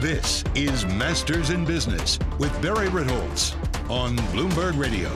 This is Masters in Business with Barry Ritholtz on Bloomberg Radio.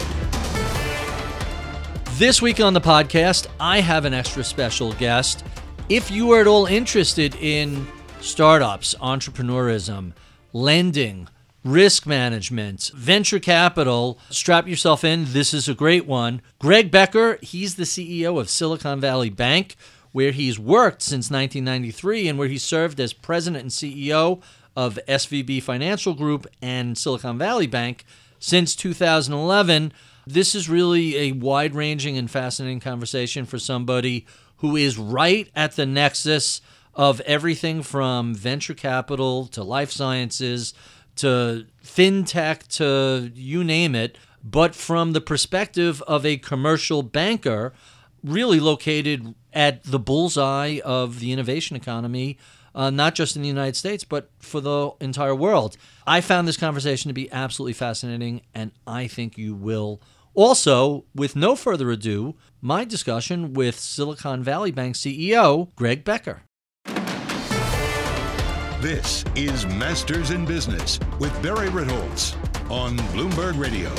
This week on the podcast, I have an extra special guest. If you are at all interested in startups, entrepreneurism, lending, risk management, venture capital, strap yourself in. This is a great one. Greg Becker, he's the CEO of Silicon Valley Bank, where he's worked since 1993 and where he served as president and CEO of SVB Financial Group and Silicon Valley Bank since 2011. This is really a wide ranging and fascinating conversation for somebody who is right at the nexus of everything from venture capital to life sciences to fintech to you name it, but from the perspective of a commercial banker, really located at the bullseye of the innovation economy. Uh, not just in the United States, but for the entire world. I found this conversation to be absolutely fascinating, and I think you will also, with no further ado, my discussion with Silicon Valley Bank CEO Greg Becker. This is Masters in Business with Barry Ritholtz on Bloomberg Radio.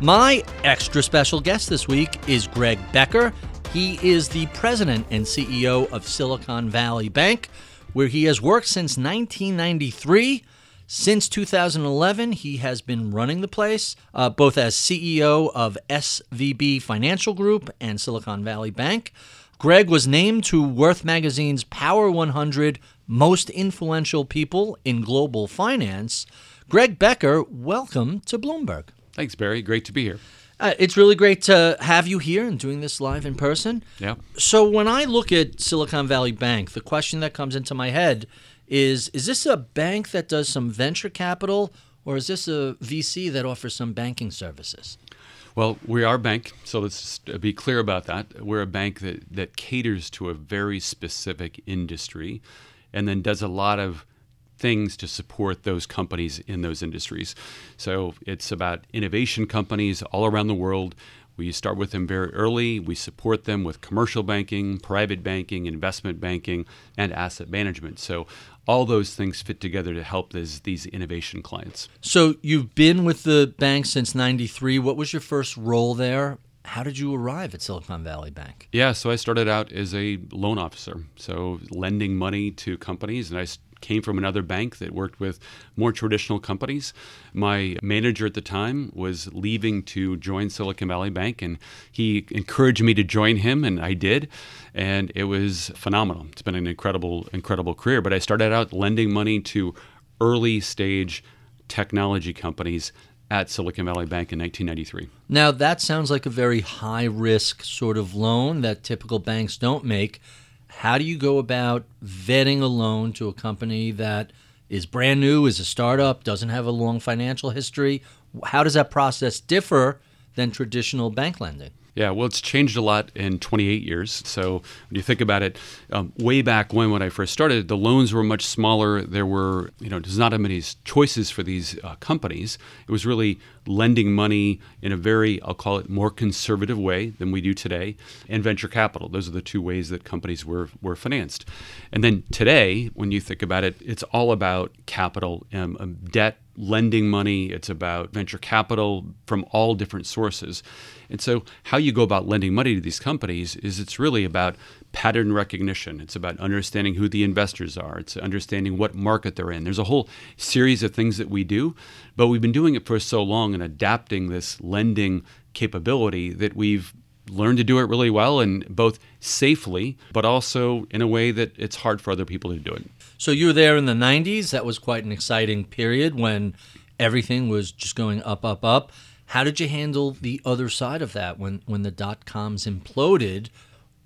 My extra special guest this week is Greg Becker. He is the president and CEO of Silicon Valley Bank, where he has worked since 1993. Since 2011, he has been running the place, uh, both as CEO of SVB Financial Group and Silicon Valley Bank. Greg was named to Worth Magazine's Power 100 Most Influential People in Global Finance. Greg Becker, welcome to Bloomberg. Thanks, Barry. Great to be here. Uh, it's really great to have you here and doing this live in person. Yeah. So when I look at Silicon Valley Bank, the question that comes into my head is is this a bank that does some venture capital or is this a VC that offers some banking services? Well, we are a bank, so let's be clear about that. We're a bank that, that caters to a very specific industry and then does a lot of things to support those companies in those industries. So it's about innovation companies all around the world. We start with them very early. We support them with commercial banking, private banking, investment banking, and asset management. So all those things fit together to help these, these innovation clients. So you've been with the bank since 93. What was your first role there? How did you arrive at Silicon Valley Bank? Yeah, so I started out as a loan officer, so lending money to companies, and I came from another bank that worked with more traditional companies. My manager at the time was leaving to join Silicon Valley Bank, and he encouraged me to join him, and I did. And it was phenomenal. It's been an incredible, incredible career. But I started out lending money to early stage technology companies at Silicon Valley Bank in 1993. Now, that sounds like a very high risk sort of loan that typical banks don't make. How do you go about vetting a loan to a company that is brand new, is a startup, doesn't have a long financial history? How does that process differ than traditional bank lending? Yeah, well, it's changed a lot in 28 years. So when you think about it, um, way back when when I first started, the loans were much smaller. There were, you know, there's not as many choices for these uh, companies. It was really lending money in a very, I'll call it, more conservative way than we do today, and venture capital. Those are the two ways that companies were were financed. And then today, when you think about it, it's all about capital, um, um debt lending money, it's about venture capital from all different sources. And so, how you go about lending money to these companies is it's really about pattern recognition. It's about understanding who the investors are. It's understanding what market they're in. There's a whole series of things that we do, but we've been doing it for so long and adapting this lending capability that we've learned to do it really well and both safely, but also in a way that it's hard for other people to do it. So you were there in the 90s. That was quite an exciting period when everything was just going up, up, up. How did you handle the other side of that when, when the dot coms imploded?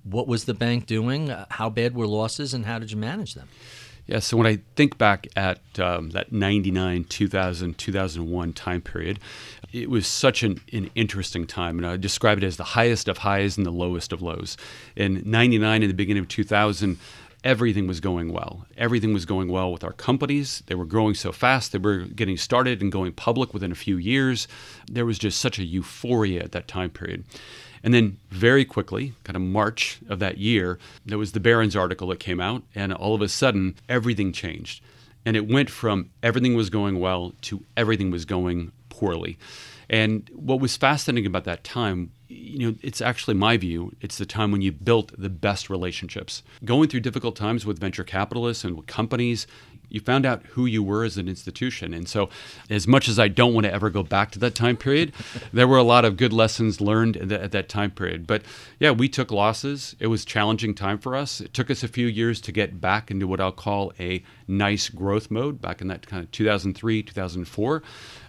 What was the bank doing? How bad were losses, and how did you manage them? Yeah, so when I think back at um, that 99, 2000, 2001 time period, it was such an, an interesting time. And I describe it as the highest of highs and the lowest of lows. In 99, in the beginning of 2000, everything was going well. Everything was going well with our companies. They were growing so fast. They were getting started and going public within a few years. There was just such a euphoria at that time period. And then very quickly, kind of March of that year, there was the Barron's article that came out, and all of a sudden, everything changed. And it went from everything was going well to everything was going poorly. And what was fascinating about that time, you know, it's actually my view, it's the time when you built the best relationships. Going through difficult times with venture capitalists and with companies, you found out who you were as an institution. And so, as much as I don't want to ever go back to that time period, there were a lot of good lessons learned at, that time period. But yeah, we took losses. It was challenging time for us. It took us a few years to get back into what I'll call a nice growth mode back in that kind of 2003, 2004.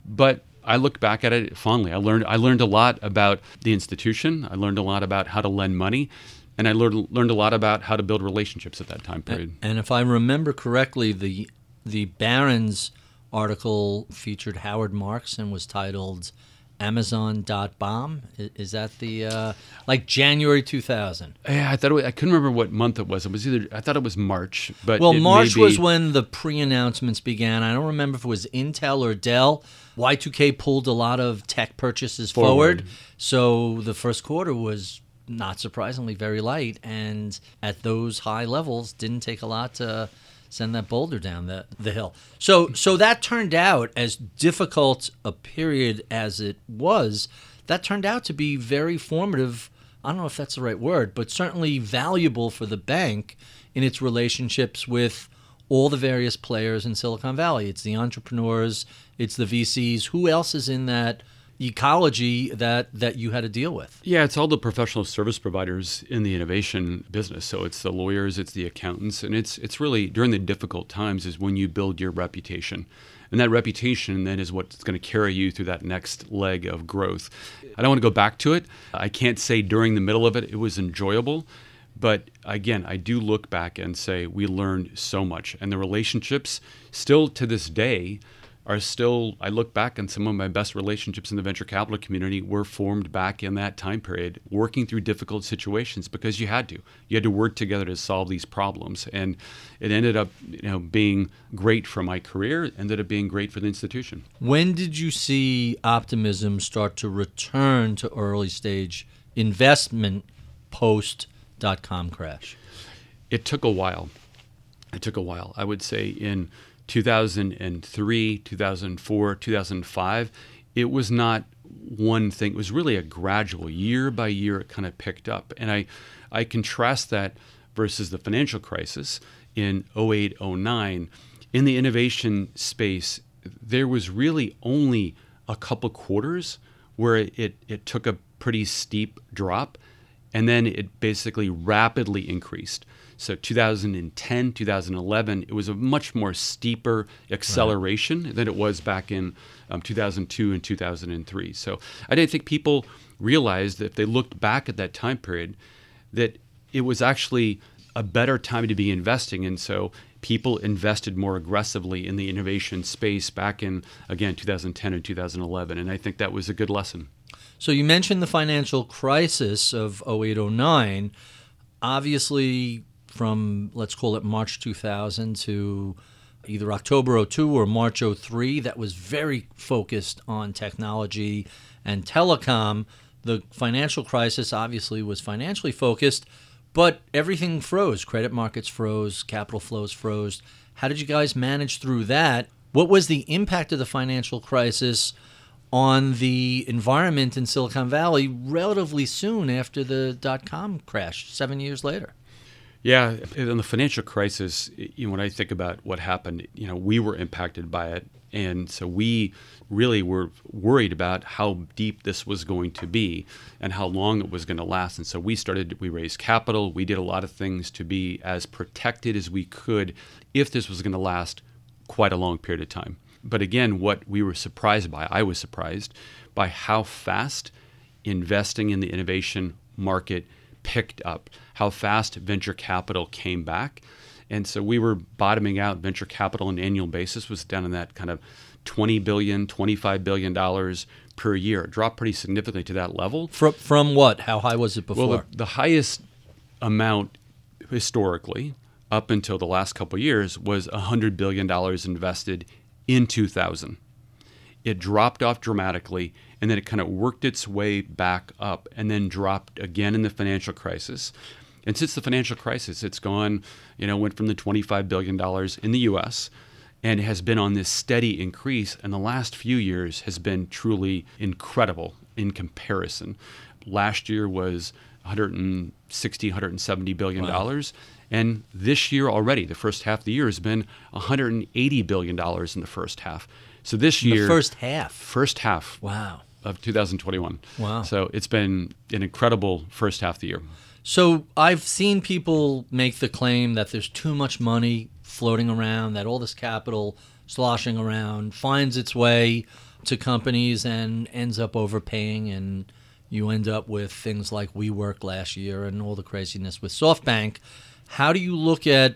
But I look back at it fondly. I learned I learned a lot about the institution. I learned a lot about how to lend money, and I learned learned a lot about how to build relationships at that time period. And if I remember correctly, the the Barron's article featured Howard Marks and was titled Amazon.bomb. Is that the uh, like January 2000? Yeah, I thought was, I couldn't remember what month it was. It was either I thought it was March, but well, March was when the pre-announcements began. I don't remember if it was Intel or Dell. Y2K pulled a lot of tech purchases forward, forward so the first quarter was not surprisingly very light, and at those high levels, didn't take a lot to send that boulder down the, the hill. So so that turned out as difficult a period as it was, that turned out to be very formative. I don't know if that's the right word, but certainly valuable for the bank in its relationships with all the various players in Silicon Valley. It's the entrepreneurs, it's the VCs. Who else is in that ecology that that you had to deal with. Yeah, it's all the professional service providers in the innovation business. So it's the lawyers, it's the accountants, and it's it's really during the difficult times is when you build your reputation. And that reputation then is what's going to carry you through that next leg of growth. I don't want to go back to it. I can't say during the middle of it it was enjoyable. But again, I do look back and say we learned so much. And the relationships still to this day are still, I look back and some of my best relationships in the venture capital community were formed back in that time period, working through difficult situations because you had to. You had to work together to solve these problems. And it ended up, you know, being great for my career, ended up being great for the institution. When did you see optimism start to return to early stage investment post dot com crash? It took a while. It took a while. I would say in 2003, 2004, 2005, it was not one thing. It was really a gradual, year by year, it kind of picked up. And I, I contrast that versus the financial crisis in 08, 09. In the innovation space, there was really only a couple quarters where it, it took a pretty steep drop and then it basically rapidly increased. So 2010, 2011, it was a much more steeper acceleration right. than it was back in um, 2002 and 2003. So I didn't think people realized that if they looked back at that time period, that it was actually a better time to be investing. And so people invested more aggressively in the innovation space back in, again, 2010 and 2011. And I think that was a good lesson. So you mentioned the financial crisis of 0809. Obviously, from let's call it March 2000 to either October 02 or March 03 that was very focused on technology and telecom. The financial crisis obviously was financially focused, but everything froze. Credit markets froze, capital flows froze. How did you guys manage through that? What was the impact of the financial crisis on the environment in Silicon Valley relatively soon after the dot com crash, seven years later? Yeah, in the financial crisis, you know, when I think about what happened, you know, we were impacted by it, and so we really were worried about how deep this was going to be and how long it was going to last. And so we started, we raised capital, we did a lot of things to be as protected as we could if this was going to last quite a long period of time. But again, what we were surprised by, I was surprised by how fast investing in the innovation market picked up, how fast venture capital came back. And so we were bottoming out venture capital on an annual basis was down in that kind of 20 billion, 25 billion dollars per year. It dropped pretty significantly to that level. From from what? How high was it before? Well, the, the highest amount historically up until the last couple years was 100 billion dollars invested in 2000 it dropped off dramatically and then it kind of worked its way back up and then dropped again in the financial crisis. And since the financial crisis, it's gone, you know, went from the $25 billion in the US and has been on this steady increase. And the last few years has been truly incredible in comparison. Last year was 160, 170 billion dollars. Wow. And this year already, the first half of the year has been 180 billion dollars in the first half. So this year, the first half, first half, wow, of 2021. Wow. So it's been an incredible first half of the year. So I've seen people make the claim that there's too much money floating around, that all this capital sloshing around finds its way to companies and ends up overpaying and you end up with things like WeWork last year and all the craziness with SoftBank. How do you look at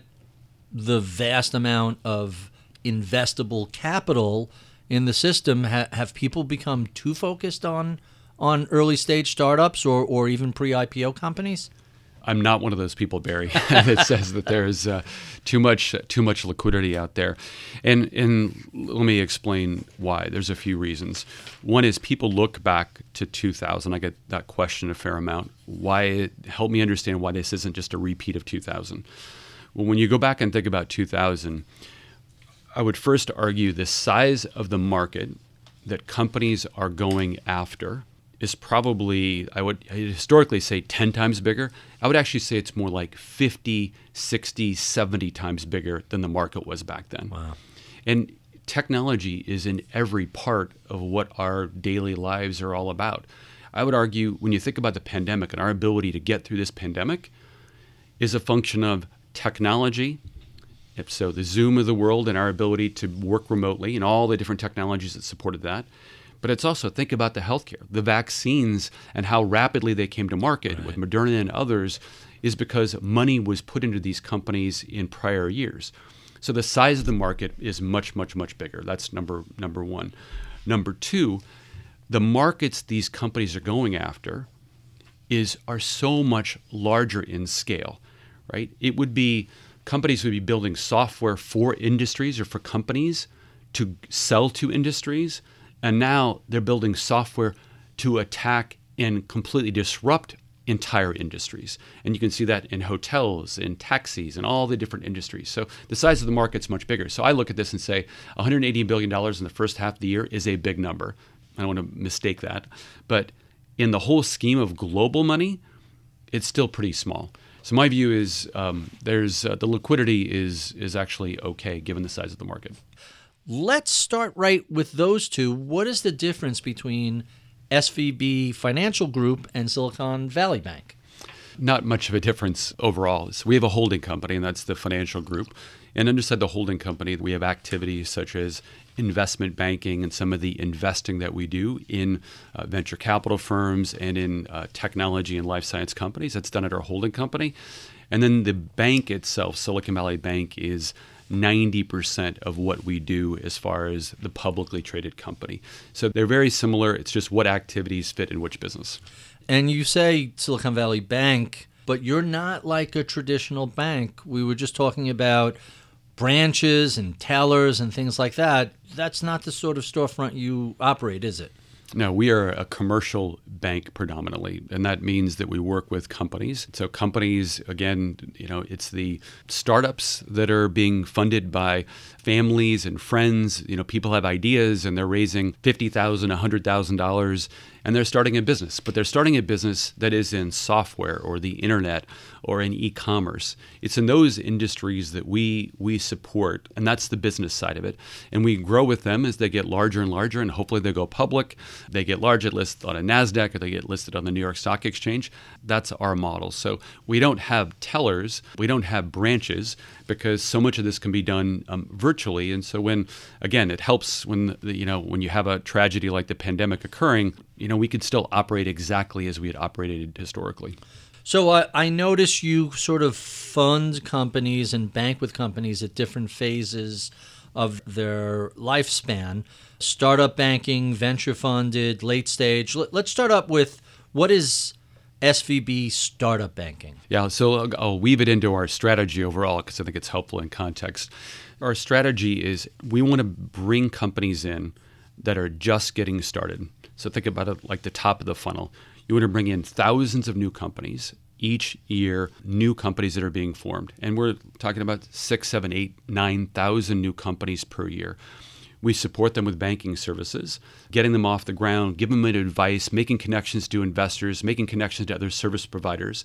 the vast amount of investable capital in the system? Ha- have people become too focused on on early stage startups or, or even pre IPO companies? I'm not one of those people, Barry, that says that there's uh, too much too much liquidity out there, and and let me explain why. There's a few reasons. One is people look back to 2000. I get that question a fair amount. Why? Help me understand why this isn't just a repeat of 2000. Well, when you go back and think about 2000, I would first argue the size of the market that companies are going after is probably, I would historically say 10 times bigger. I would actually say it's more like 50, 60, 70 times bigger than the market was back then. Wow. And technology is in every part of what our daily lives are all about. I would argue when you think about the pandemic and our ability to get through this pandemic is a function of technology. So, the Zoom of the world and our ability to work remotely and all the different technologies that supported that but it's also think about the healthcare, the vaccines, and how rapidly they came to market right. with Moderna and others, is because money was put into these companies in prior years. So the size of the market is much, much, much bigger. That's number number one. Number two, the markets these companies are going after is are so much larger in scale, right? It would be companies would be building software for industries or for companies to sell to industries and now they're building software to attack and completely disrupt entire industries. And you can see that in hotels, in taxis, and all the different industries. So the size of the market's much bigger. So I look at this and say $180 billion in the first half of the year is a big number. I don't want to mistake that. But in the whole scheme of global money, it's still pretty small. So my view is um, there's uh, the liquidity is is actually okay given the size of the market. Let's start right with those two. What is the difference between SVB Financial Group and Silicon Valley Bank? Not much of a difference overall. So we have a holding company, and that's the financial group. And underside the holding company, we have activities such as investment banking and some of the investing that we do in uh, venture capital firms and in uh, technology and life science companies. That's done at our holding company. And then the bank itself, Silicon Valley Bank, is 90% of what we do as far as the publicly traded company. So they're very similar. It's just what activities fit in which business. And you say Silicon Valley Bank, but you're not like a traditional bank. We were just talking about branches and tellers and things like that. That's not the sort of storefront you operate, is it? No, we are a commercial bank predominantly, and that means that we work with companies. So companies, again, you know, it's the startups that are being funded by families and friends. You know, people have ideas and they're raising fifty thousand, a hundred thousand dollars, and they're starting a business. But they're starting a business that is in software or the internet or in e-commerce. It's in those industries that we we support, and that's the business side of it. And we grow with them as they get larger and larger, and hopefully they go public. They get larger, listed on a Nasdaq, or they get listed on the New York Stock Exchange. That's our model. So we don't have tellers, we don't have branches because so much of this can be done um, virtually. And so when again, it helps when the, you know when you have a tragedy like the pandemic occurring, you know we could still operate exactly as we had operated historically. So uh, I notice you sort of fund companies and bank with companies at different phases of their lifespan startup banking, venture funded, late stage. Let's start up with what is SVB startup banking? Yeah, so uh, I'll weave it into our strategy overall because I think it's helpful in context. Our strategy is we want to bring companies in that are just getting started. So think about it like the top of the funnel. You want to bring in thousands of new companies each year, new companies that are being formed. And we're talking about six, seven, eight, nine thousand new companies per year. We support them with banking services, getting them off the ground, giving them advice, making connections to investors, making connections to other service providers.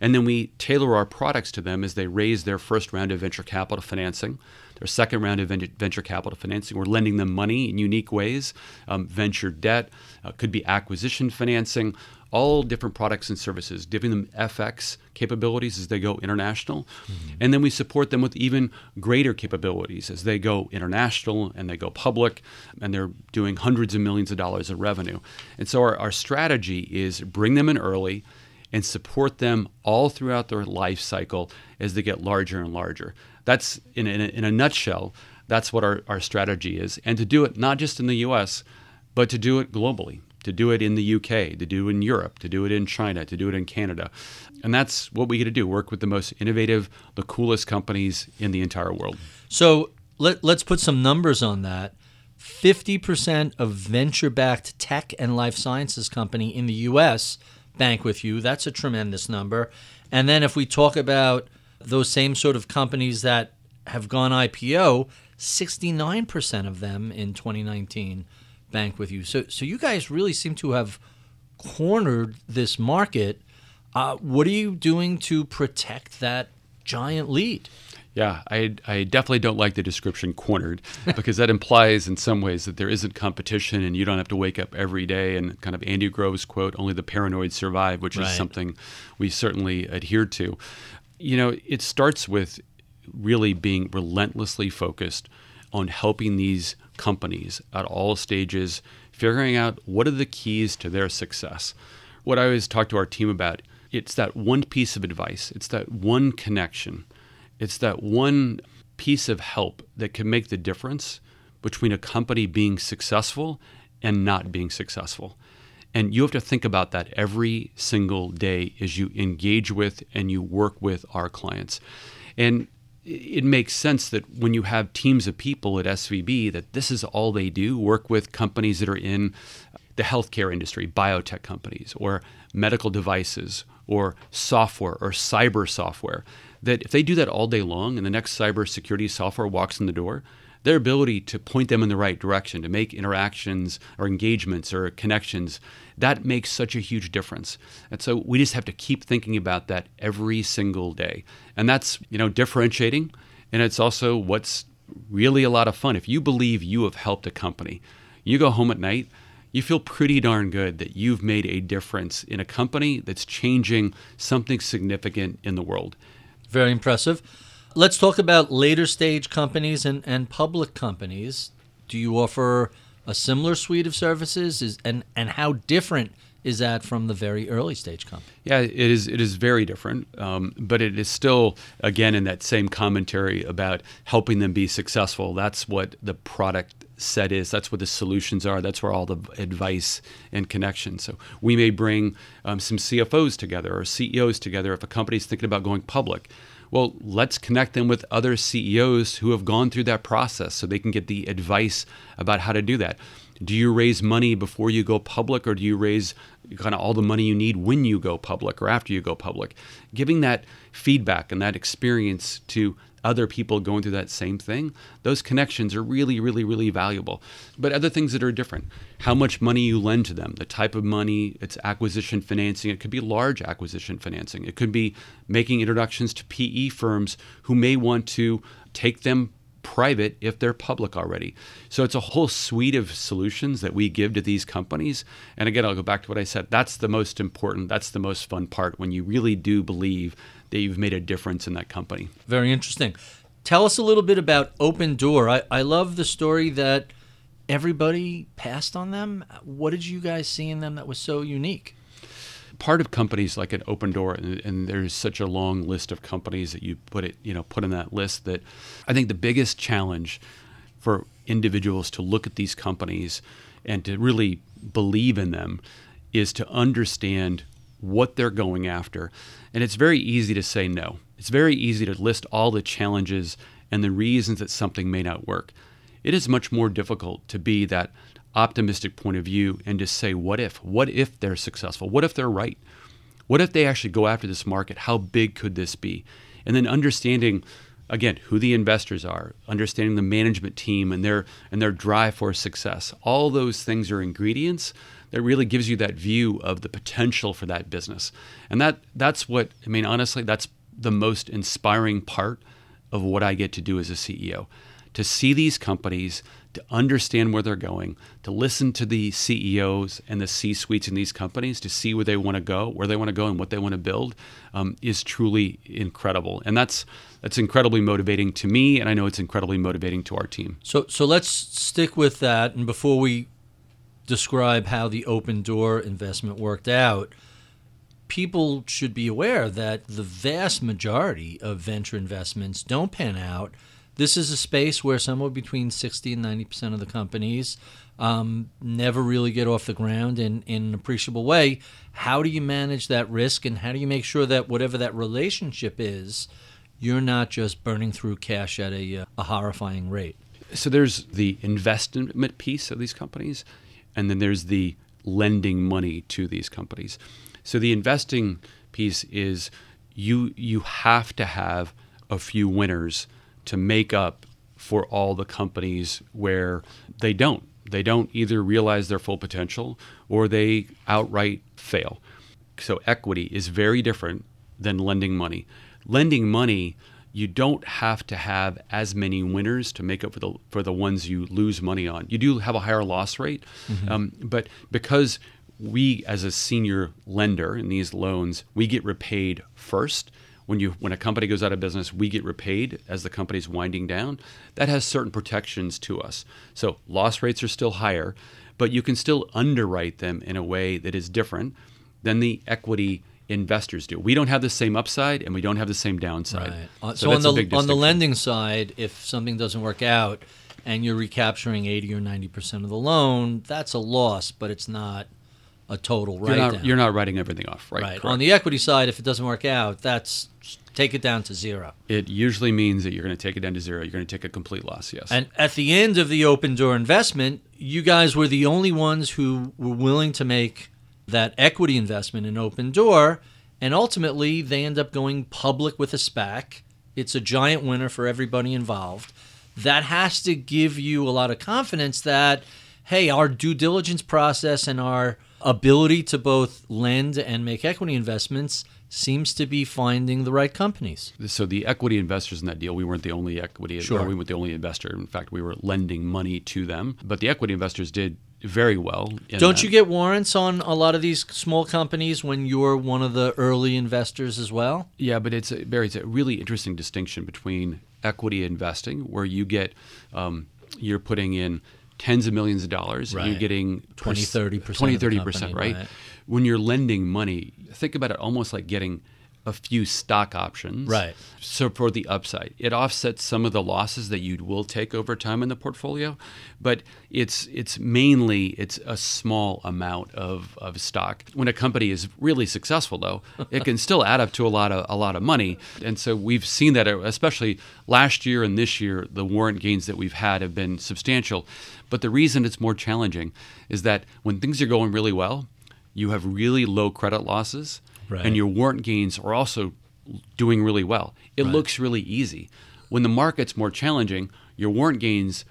And then we tailor our products to them as they raise their first round of venture capital financing, their second round of venture capital financing. We're lending them money in unique ways, um, venture debt, uh, could be acquisition financing, all different products and services, giving them FX capabilities as they go international. Mm-hmm. And then we support them with even greater capabilities as they go international and they go public and they're doing hundreds of millions of dollars of revenue. And so our, our strategy is bring them in early and support them all throughout their life cycle as they get larger and larger. That's in, in, a, in a nutshell, that's what our, our strategy is. And to do it not just in the US, but to do it globally to do it in the UK, to do it in Europe, to do it in China, to do it in Canada. And that's what we get to do work with the most innovative, the coolest companies in the entire world. So let, let's put some numbers on that. 50% of venture backed tech and life sciences company in the US bank with you. That's a tremendous number. And then if we talk about those same sort of companies that have gone IPO, 69% of them in 2019 bank with you. So, so you guys really seem to have cornered this market. Uh, what are you doing to protect that giant lead? Yeah, I, I definitely don't like the description cornered because that implies in some ways that there isn't competition and you don't have to wake up every day and kind of Andy Grove's quote, only the paranoid survive, which right. is something we certainly adhere to. You know, it starts with really being relentlessly focused on helping these companies at all stages, figuring out what are the keys to their success. What I always talk to our team about, it's that one piece of advice, it's that one connection, it's that one piece of help that can make the difference between a company being successful and not being successful. And you have to think about that every single day as you engage with and you work with our clients. And it makes sense that when you have teams of people at SVB that this is all they do, work with companies that are in the healthcare industry, biotech companies, or medical devices, or software, or cyber software, that if they do that all day long and the next cybersecurity software walks in the door, their ability to point them in the right direction, to make interactions or engagements or connections, that makes such a huge difference. And so we just have to keep thinking about that every single day. And that's, you know, differentiating. And it's also what's really a lot of fun. If you believe you have helped a company, you go home at night, you feel pretty darn good that you've made a difference in a company that's changing something significant in the world. Very impressive. Let's talk about later stage companies and, and public companies. Do you offer a similar suite of services? Is, and, and how different is that from the very early stage company? Yeah, it is. It is very different, um, but it is still again in that same commentary about helping them be successful. That's what the product set is. That's what the solutions are. That's where all the advice and connection. So we may bring um, some CFOs together or CEOs together if a company is thinking about going public. Well, let's connect them with other CEOs who have gone through that process so they can get the advice about how to do that. Do you raise money before you go public, or do you raise kind of all the money you need when you go public or after you go public? Giving that feedback and that experience to other people going through that same thing, those connections are really, really, really valuable. But other things that are different how much money you lend to them, the type of money, it's acquisition financing. It could be large acquisition financing. It could be making introductions to PE firms who may want to take them private if they're public already. So it's a whole suite of solutions that we give to these companies. And again, I'll go back to what I said. That's the most important, that's the most fun part when you really do believe that you've made a difference in that company. Very interesting. Tell us a little bit about Opendoor. I, I love the story that everybody passed on them. What did you guys see in them that was so unique? Part of companies like an Opendoor, and, and there's such a long list of companies that you put it, you know, put in that list that I think the biggest challenge for individuals to look at these companies and to really believe in them is to understand what they're going after. And it's very easy to say no. It's very easy to list all the challenges and the reasons that something may not work. it is much more difficult to be that optimistic point of view and to say, what if? What if they're successful? What if they're right? What if they actually go after this market? How big could this be? And then understanding again who the investors are, understanding the management team and their and their drive for success. All those things are ingredients that really gives you that view of the potential for that business. And that that's what I mean honestly that's the most inspiring part of what I get to do as a CEO. To see these companies to understand where they're going, to listen to the CEOs and the C suites in these companies to see where they want to go, where they want to go, and what they want to build um, is truly incredible. And that's that's incredibly motivating to me, and I know it's incredibly motivating to our team. So so let's stick with that. And before we describe how the Opendoor investment worked out, people should be aware that the vast majority of venture investments don't pan out this is a space where somewhere between 60 and 90 percent of the companies um, never really get off the ground in, in an appreciable way. How do you manage that risk, and how do you make sure that whatever that relationship is, you're not just burning through cash at a, uh, a horrifying rate? So there's the investment piece of these companies, and then there's the lending money to these companies. So the investing piece is you you have to have a few winners to make up for all the companies where they don't. They don't either realize their full potential or they outright fail. So equity is very different than lending money. Lending money, you don't have to have as many winners to make up for the for the ones you lose money on. You do have a higher loss rate, mm-hmm. um, but because we as a senior lender in these loans, we get repaid first when you when a company goes out of business, we get repaid as the company's winding down. That has certain protections to us. So loss rates are still higher, but you can still underwrite them in a way that is different than the equity investors do. We don't have the same upside and we don't have the same downside. Right. Uh, so, so on the on the lending side, if something doesn't work out and you're recapturing 80 or 90% of the loan, that's a loss, but it's not a total write you're not, you're not writing everything off, right? Right. On the equity side, if it doesn't work out, that's take it down to zero. It usually means that you're going to take it down to zero. You're going to take a complete loss, yes. And at the end of the Opendoor investment, you guys were the only ones who were willing to make that equity investment in Opendoor, and ultimately they end up going public with a SPAC. It's a giant winner for everybody involved. That has to give you a lot of confidence that hey, our due diligence process and our ability to both lend and make equity investments seems to be finding the right companies. So the equity investors in that deal, we weren't the only equity, sure. we weren't the only investor. In fact, we were lending money to them. But the equity investors did very well. Don't that. you get warrants on a lot of these small companies when you're one of the early investors as well? Yeah, but it's a, Barry, it's a really interesting distinction between equity investing, where you get um, you're putting in tens of millions of dollars right. and you're getting 20 30% 20 30% right? right when you're lending money think about it almost like getting a few stock options. Right. So for the upside, it offsets some of the losses that you will take over time in the portfolio, but it's it's mainly it's a small amount of, of stock. When a company is really successful though, it can still add up to a lot of a lot of money. And so we've seen that especially last year and this year the warrant gains that we've had have been substantial. But the reason it's more challenging is that when things are going really well, you have really low credit losses right. and your warrant gains are also doing really well. It right. looks really easy. When the market's more challenging, your warrant gains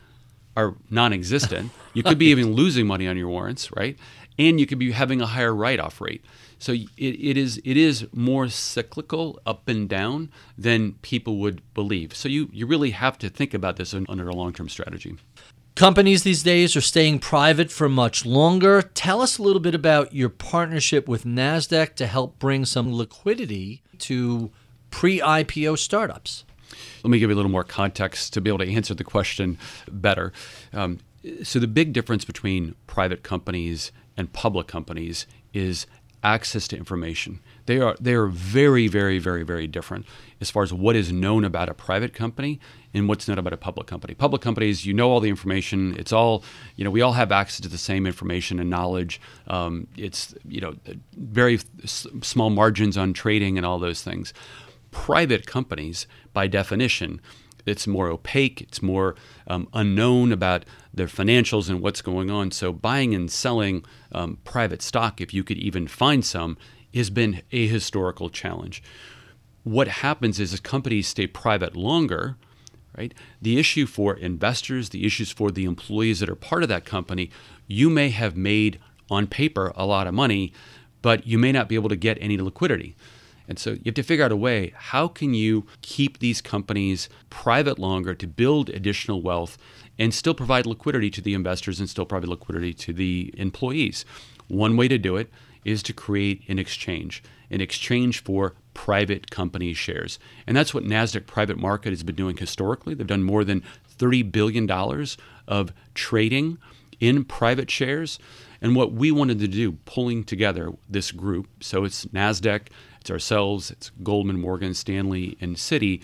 are non-existent. You could be even losing money on your warrants, right? And you could be having a higher write-off rate. So it, it is it is more cyclical up and down than people would believe. So you, you really have to think about this under a long-term strategy. Companies these days are staying private for much longer. Tell us a little bit about your partnership with NASDAQ to help bring some liquidity to pre IPO startups. Let me give you a little more context to be able to answer the question better. Um, so, the big difference between private companies and public companies is access to information. They are they are very very very very different as far as what is known about a private company and what's known about a public company. Public companies, you know all the information. It's all you know. We all have access to the same information and knowledge. Um, it's you know very s- small margins on trading and all those things. Private companies, by definition, it's more opaque, it's more um, unknown about their financials and what's going on. So buying and selling um, private stock, if you could even find some, has been a historical challenge. What happens is as companies stay private longer, right? The issue for investors, the issues for the employees that are part of that company, you may have made on paper a lot of money, but you may not be able to get any liquidity. And so you have to figure out a way how can you keep these companies private longer to build additional wealth and still provide liquidity to the investors and still provide liquidity to the employees. One way to do it is to create an exchange, an exchange for private company shares. And that's what NASDAQ private market has been doing historically. They've done more than $30 billion of trading in private shares. And what we wanted to do, pulling together this group, so it's NASDAQ, it's ourselves, it's Goldman, Morgan Stanley, and Citi,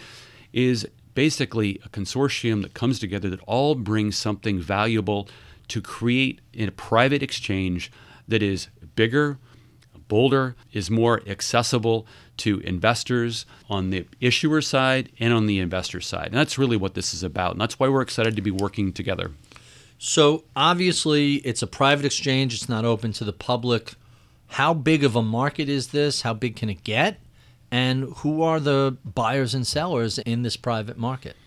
is basically a consortium that comes together that all brings something valuable to create a private exchange that is bigger, bolder, is more accessible to investors on the issuer side and on the investor side. And that's really what this is about. And that's why we're excited to be working together. So obviously, it's a private exchange, it's not open to the public. How big of a market is this? How big can it get? And who are the buyers and sellers in this private market?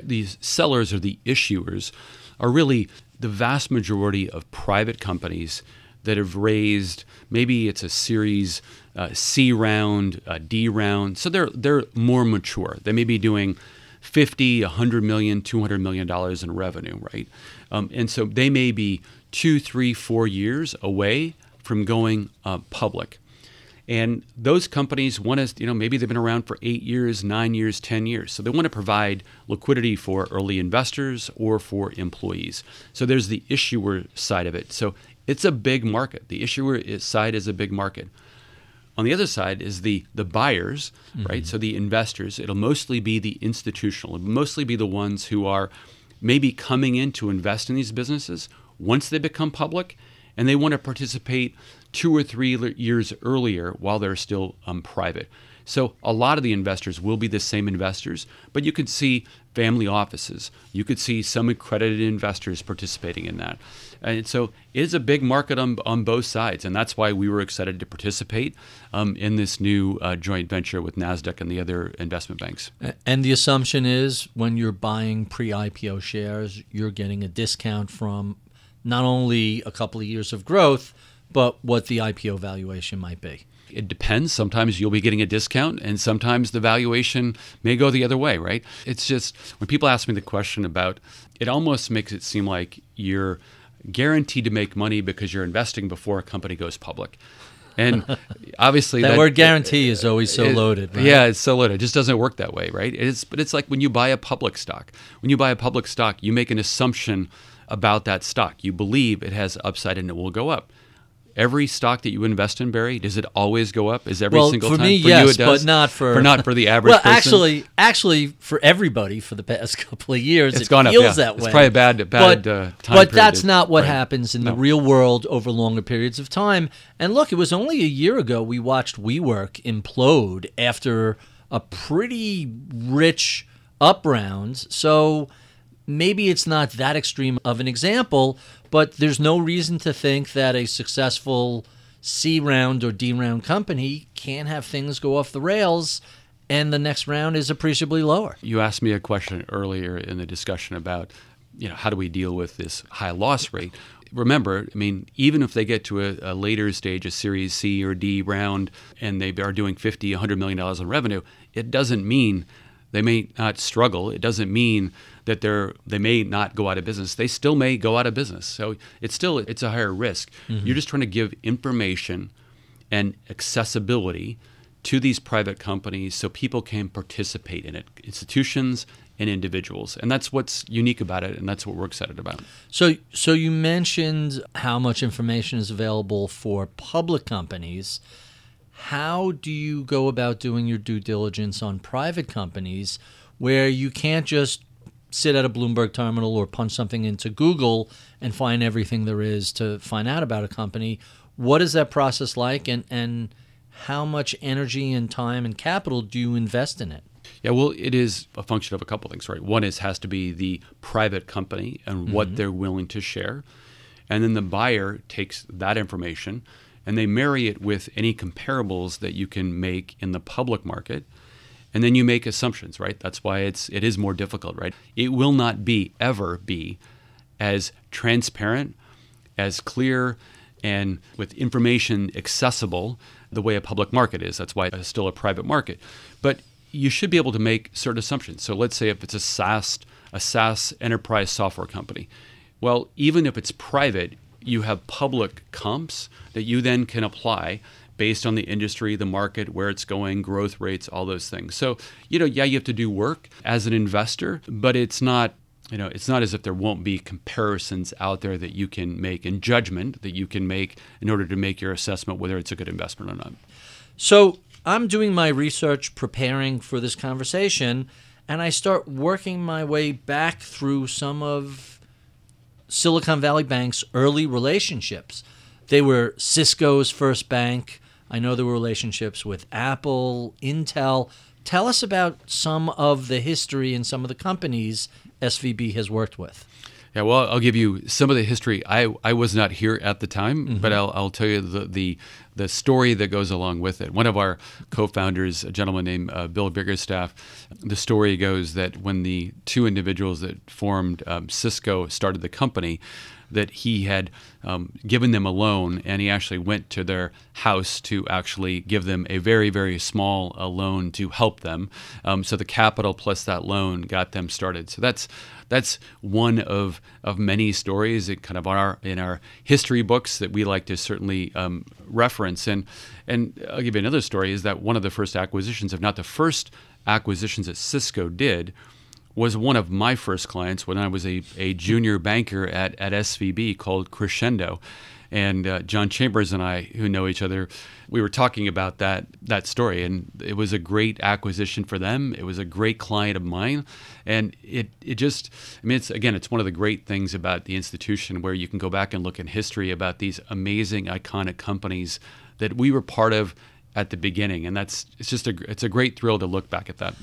These sellers or the issuers are really the vast majority of private companies that have raised maybe it's a series uh, C round, uh, D round. So they're they're more mature. They may be doing 50, 100 million, 200 million dollars in revenue, right? Um, and so they may be two, three, four years away from going uh, public. And those companies want to, you know, maybe they've been around for eight years, nine years, 10 years. So they want to provide liquidity for early investors or for employees. So there's the issuer side of it. So it's a big market. The issuer side is a big market. On the other side is the the buyers, mm-hmm. right? So the investors. It'll mostly be the institutional. It'll mostly be the ones who are maybe coming in to invest in these businesses once they become public, and they want to participate two or three years earlier while they're still um, private. So a lot of the investors will be the same investors, but you could see family offices. You could see some accredited investors participating in that. And so it is a big market on, on both sides. And that's why we were excited to participate um, in this new uh, joint venture with NASDAQ and the other investment banks. And the assumption is when you're buying pre IPO shares, you're getting a discount from not only a couple of years of growth, but what the IPO valuation might be. It depends. Sometimes you'll be getting a discount, and sometimes the valuation may go the other way, right? It's just when people ask me the question about it, almost makes it seem like you're guaranteed to make money because you're investing before a company goes public. And obviously, that, that, word guarantee is always so it, loaded. Right? Yeah, it's so loaded. It just doesn't work that way, right? It's but it's like when you buy a public stock. When you buy a public stock, you make an assumption about that stock. You believe it has upside and it will go up every stock that you invest in, Barry, does it always go up? Is every well, single for time? Me, for yes, you, it does. but not for, for not for the average. Well, person? actually, actually, for everybody for the past couple of years, it's it gone feels up. Yeah. that way. It's probably a bad, bad but, uh, time. But that's not what right. happens in no. the real world over longer periods of time. And look, it was only a year ago we watched WeWork implode after a pretty rich up round. So maybe it's not that extreme of an example, but there's no reason to think that a successful C round or D round company can't have things go off the rails and the next round is appreciably lower. You asked me a question earlier in the discussion about, you know, how do we deal with this high loss rate? Remember, I mean, even if they get to a, a later stage, a Series C or D round, and they are doing 50, 100 million dollars in revenue, it doesn't mean they may not struggle. It doesn't mean that they're they may not go out of business. They still may go out of business. So it's still it's a higher risk. Mm-hmm. You're just trying to give information and accessibility to these private companies so people can participate in it. Institutions and individuals. And that's what's unique about it and that's what we're excited about. So so you mentioned how much information is available for public companies how do you go about doing your due diligence on private companies where you can't just sit at a Bloomberg terminal or punch something into Google and find everything there is to find out about a company? What is that process like and, and how much energy and time and capital do you invest in it? Yeah, well, it is a function of a couple things, right? One is has to be the private company and mm-hmm. what they're willing to share. And then the buyer takes that information and they marry it with any comparables that you can make in the public market. And then you make assumptions, right? That's why it's it is more difficult, right? It will not be ever be as transparent, as clear, and with information accessible the way a public market is. That's why it's still a private market. But you should be able to make certain assumptions. So let's say if it's a SaaS, a SaaS enterprise software company. Well, even if it's private, you have public comps that you then can apply based on the industry, the market, where it's going, growth rates, all those things. So, you know, yeah, you have to do work as an investor, but it's not you know, it's not as if there won't be comparisons out there that you can make and judgment that you can make in order to make your assessment whether it's a good investment or not. So I'm doing my research preparing for this conversation, and I start working my way back through some of Silicon Valley Bank's early relationships. They were Cisco's first bank. I know there were relationships with Apple, Intel. Tell us about some of the history and some of the companies SVB has worked with. Yeah, well, I'll give you some of the history. I, I was not here at the time, mm-hmm. but I'll, I'll tell you the, the the story that goes along with it. One of our co-founders, a gentleman named uh, Bill Biggerstaff, the story goes that when the two individuals that formed um, Cisco started the company, that he had um, given them a loan, and he actually went to their house to actually give them a very, very small uh, loan to help them. Um, so the capital plus that loan got them started. So that's that's one of of many stories that kind of our in our history books that we like to certainly um, reference. And and I'll give you another story is that one of the first acquisitions, if not the first acquisitions that Cisco did was one of my first clients when I was a, a junior banker at, at SVB called Crescendo. And uh, John Chambers and I, who know each other, we were talking about that that story, and it was a great acquisition for them. It was a great client of mine, and it it just, I mean, it's again, it's one of the great things about the institution where you can go back and look in history about these amazing, iconic companies that we were part of at the beginning, and that's it's just a it's a great thrill to look back at that.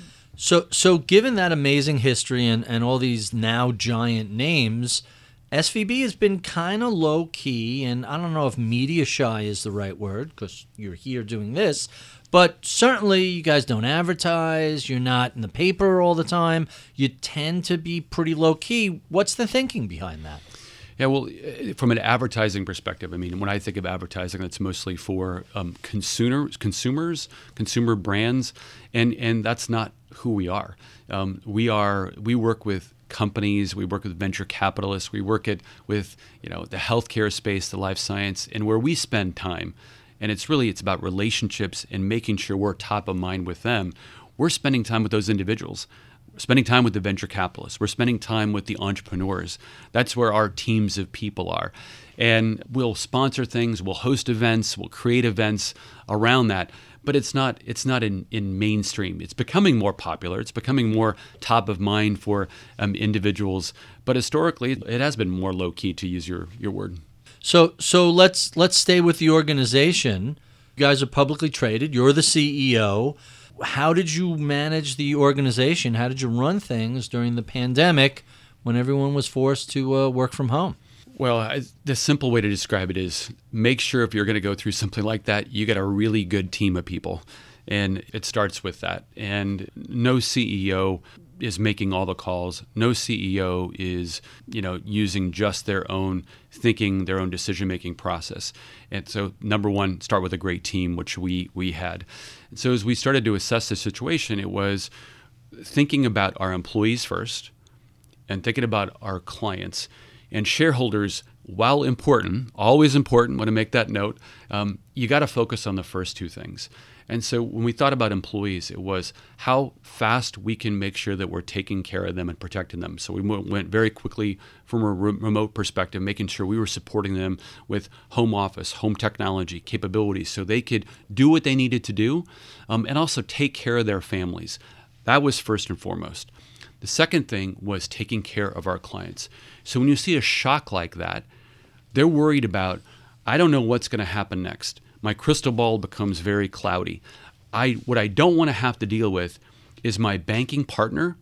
So, so given that amazing history and, and all these now giant names, SVB has been kind of low key, and I don't know if media shy is the right word because you're here doing this, but certainly you guys don't advertise, you're not in the paper all the time, you tend to be pretty low key. What's the thinking behind that? Yeah, well, eh, from an advertising perspective, I mean, when I think of advertising, that's mostly for um, consumers, consumers, consumer brands, and and that's not who we are. Um, we are we work with companies, we work with venture capitalists, we work it with you know the healthcare space, the life science, and where we spend time. And it's really it's about relationships and making sure we're top of mind with them. We're spending time with those individuals spending time with the venture capitalists. We're spending time with the entrepreneurs. That's where our teams of people are. And we'll sponsor things, we'll host events, we'll create events around that but it's not it's not in, in mainstream. It's becoming more popular. It's becoming more top of mind for um, individuals. But historically, it has been more low key, to use your your word. So so let's let's stay with the organization. You guys are publicly traded. You're the CEO. How did you manage the organization? How did you run things during the pandemic when everyone was forced to uh, work from home? Well, I, the simple way to describe it is make sure if you're going to go through something like that, you get a really good team of people. And it starts with that. And no CEO is making all the calls. No CEO is, you know, using just their own thinking, their own decision-making process. And so number 1, start with a great team, which we we had. And so as we started to assess the situation, it was thinking about our employees first and thinking about our clients and shareholders, while important, always important, want to make that note, um, you got to focus on the first two things. And so when we thought about employees, it was how fast we can make sure that we're taking care of them and protecting them. So we went very quickly from a re- remote perspective, making sure we were supporting them with home office, home technology capabilities so they could do what they needed to do um, and also take care of their families. That was first and foremost. The second thing was taking care of our clients. So when you see a shock like that, they're worried about, I don't know what's going to happen next. My crystal ball becomes very cloudy. I what I don't want to have to deal with is my banking partner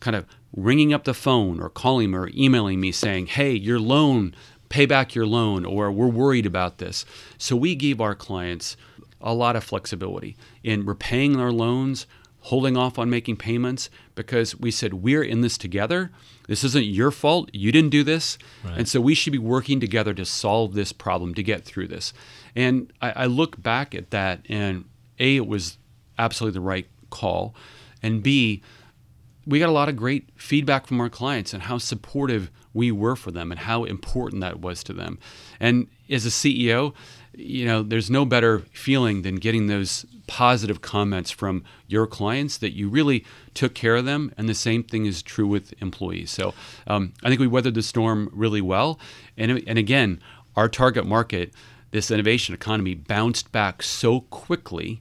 kind of ringing up the phone or calling me or emailing me saying, hey, your loan, pay back your loan, or we're worried about this. So we give our clients a lot of flexibility in repaying their loans, holding off on making payments, because we said, we're in this together. This isn't your fault. You didn't do this. Right. And so we should be working together to solve this problem, to get through this. And I, I look back at that, and A, it was absolutely the right call. And B, we got a lot of great feedback from our clients and how supportive we were for them and how important that was to them. And as a CEO, you know, there's no better feeling than getting those positive comments from your clients that you really took care of them. And the same thing is true with employees. So um, I think we weathered the storm really well. And, and again, our target market, this innovation economy, bounced back so quickly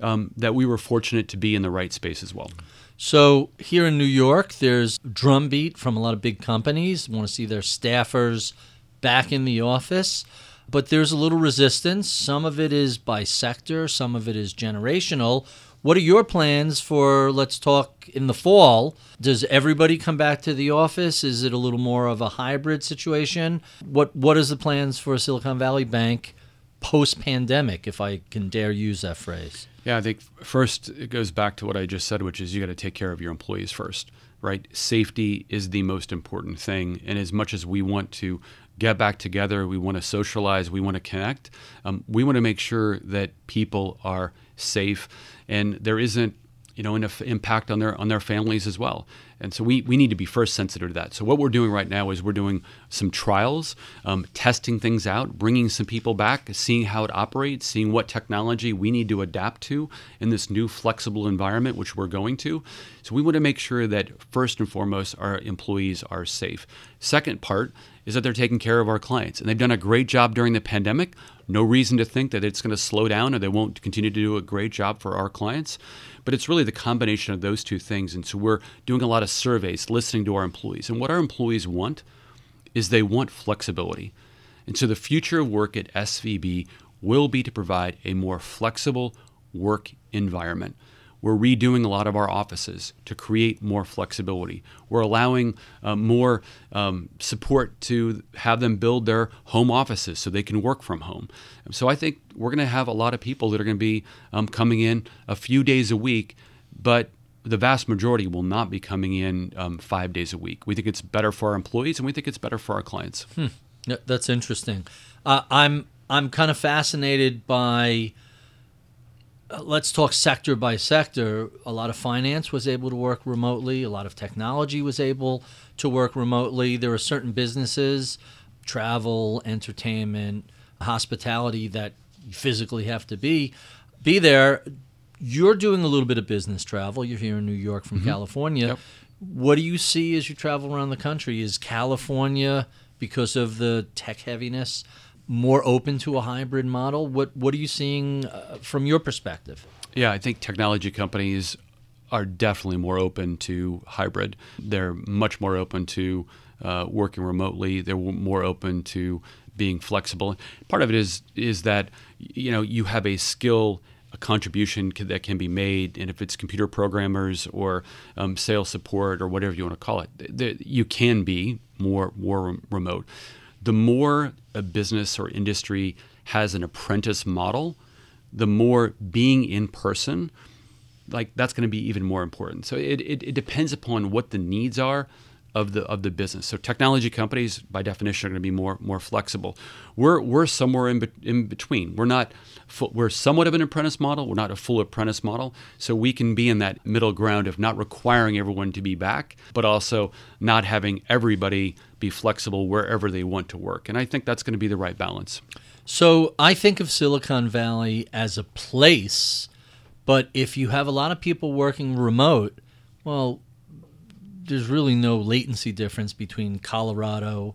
um, that we were fortunate to be in the right space as well. So here in New York, there's drumbeat from a lot of big companies. Want to see their staffers back in the office, but there's a little resistance. Some of it is by sector, some of it is generational. What are your plans for let's talk in the fall? Does everybody come back to the office? Is it a little more of a hybrid situation? What what is the plans for Silicon Valley Bank post pandemic if I can dare use that phrase? Yeah, I think first it goes back to what I just said, which is you got to take care of your employees first, right? Safety is the most important thing. And as much as we want to get back together, we want to socialize, we want to connect, um, we want to make sure that people are safe and there isn't you know, an impact on their on their families as well. And so we, we need to be first sensitive to that. So what we're doing right now is we're doing some trials, um, testing things out, bringing some people back, seeing how it operates, seeing what technology we need to adapt to in this new flexible environment, which we're going to. So we want to make sure that first and foremost our employees are safe. Second part is that they're taking care of our clients, and they've done a great job during the pandemic. No reason to think that it's going to slow down or they won't continue to do a great job for our clients. But it's really the combination of those two things. And so we're doing a lot of surveys, listening to our employees. And what our employees want is they want flexibility. And so the future of work at SVB will be to provide a more flexible work environment. We're redoing a lot of our offices to create more flexibility. We're allowing uh, more um, support to have them build their home offices so they can work from home. So I think we're going to have a lot of people that are going to be um, coming in a few days a week, but the vast majority will not be coming in um, five days a week. We think it's better for our employees, and we think it's better for our clients. Hmm. That's interesting. Uh, I'm I'm kind of fascinated by let's talk sector by sector. A lot of finance was able to work remotely, a lot of technology was able to work remotely. There are certain businesses, travel, entertainment, hospitality that you physically have to be be there. You're doing a little bit of business travel. You're here in New York from mm-hmm. California. Yep. What do you see as you travel around the country? Is California because of the tech heaviness more open to a hybrid model? What what are you seeing uh, from your perspective? Yeah, I think technology companies are definitely more open to hybrid. They're much more open to uh, working remotely. They're more open to being flexible. Part of it is is that you know you have a skill contribution that can be made, and if it's computer programmers or um, sales support or whatever you want to call it, you can be more more remote the more a business or industry has an apprentice model, the more being in person, like that's going to be even more important. So it, it, it, depends upon what the needs are of the of the business. So technology companies, by definition, are going to be more more flexible. We're we're somewhere in, be, in between. We're not we're somewhat of an apprentice model. We're not a full apprentice model. So we can be in that middle ground of not requiring everyone to be back, but also not having everybody be flexible wherever they want to work. And I think that's going to be the right balance. So I think of Silicon Valley as a place, but if you have a lot of people working remote, well, there's really no latency difference between Colorado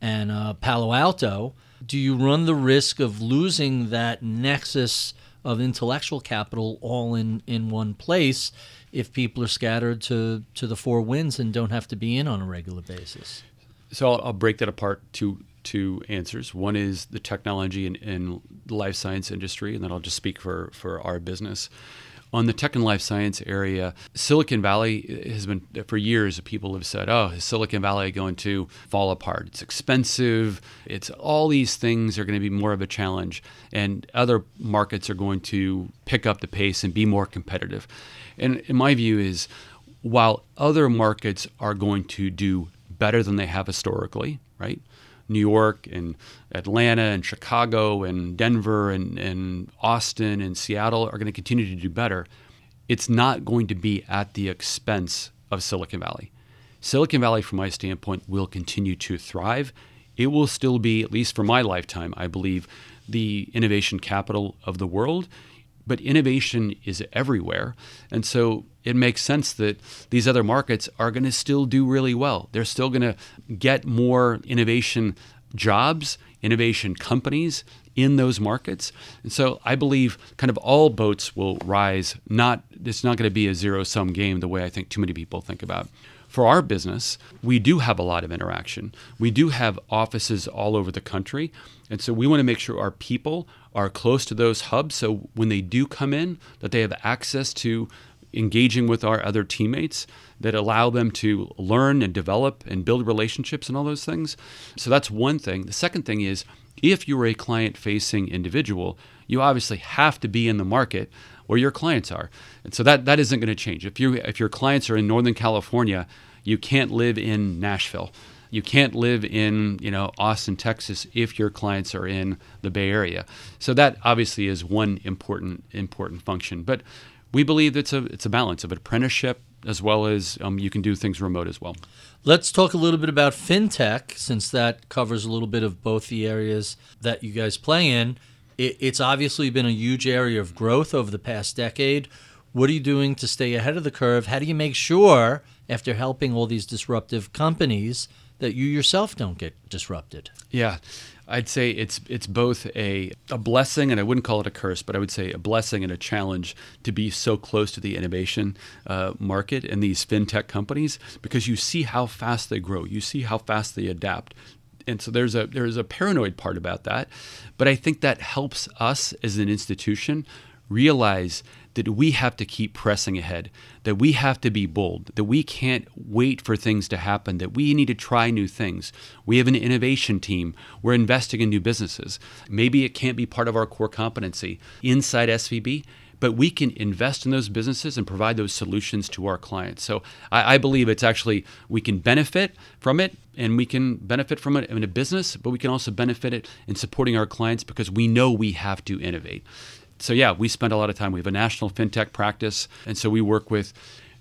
and uh, Palo Alto. Do you run the risk of losing that nexus of intellectual capital all in, in one place if people are scattered to, to the four winds and don't have to be in on a regular basis? So I'll, I'll break that apart to two answers. One is the technology and, and life science industry, and then I'll just speak for, for our business on the tech and life science area, Silicon Valley has been for years. People have said, "Oh, is Silicon Valley going to fall apart? It's expensive. It's all these things are going to be more of a challenge, and other markets are going to pick up the pace and be more competitive." And in my view, is while other markets are going to do better than they have historically, right? New York and Atlanta and Chicago and Denver and, and Austin and Seattle are going to continue to do better. It's not going to be at the expense of Silicon Valley. Silicon Valley, from my standpoint, will continue to thrive. It will still be, at least for my lifetime, I believe, the innovation capital of the world. But innovation is everywhere. And so it makes sense that these other markets are going to still do really well. They're still going to get more innovation jobs, innovation companies in those markets. And so I believe kind of all boats will rise. Not it's not going to be a zero sum game the way I think too many people think about. For our business, we do have a lot of interaction. We do have offices all over the country. And so we want to make sure our people are close to those hubs so when they do come in that they have access to engaging with our other teammates that allow them to learn and develop and build relationships and all those things. So that's one thing. The second thing is if you're a client facing individual, you obviously have to be in the market where your clients are. And so that, that isn't going to change. If you if your clients are in Northern California, you can't live in Nashville. You can't live in, you know, Austin, Texas if your clients are in the Bay Area. So that obviously is one important important function. But we believe it's a it's a balance of apprenticeship as well as um, you can do things remote as well. Let's talk a little bit about fintech, since that covers a little bit of both the areas that you guys play in. It, it's obviously been a huge area of growth over the past decade. What are you doing to stay ahead of the curve? How do you make sure, after helping all these disruptive companies, that you yourself don't get disrupted? Yeah. I'd say it's it's both a, a blessing and I wouldn't call it a curse, but I would say a blessing and a challenge to be so close to the innovation uh, market and these fintech companies because you see how fast they grow, you see how fast they adapt, and so there's a there's a paranoid part about that, but I think that helps us as an institution realize that we have to keep pressing ahead, that we have to be bold, that we can't wait for things to happen, that we need to try new things. We have an innovation team. We're investing in new businesses. Maybe it can't be part of our core competency inside SVB, but we can invest in those businesses and provide those solutions to our clients. So I, I, believe it's actually we can benefit from it and we can benefit from it in a business, but we can also benefit it in supporting our clients because we know we have to innovate so yeah, we spend a lot of time. We have a national fintech practice, and so we work with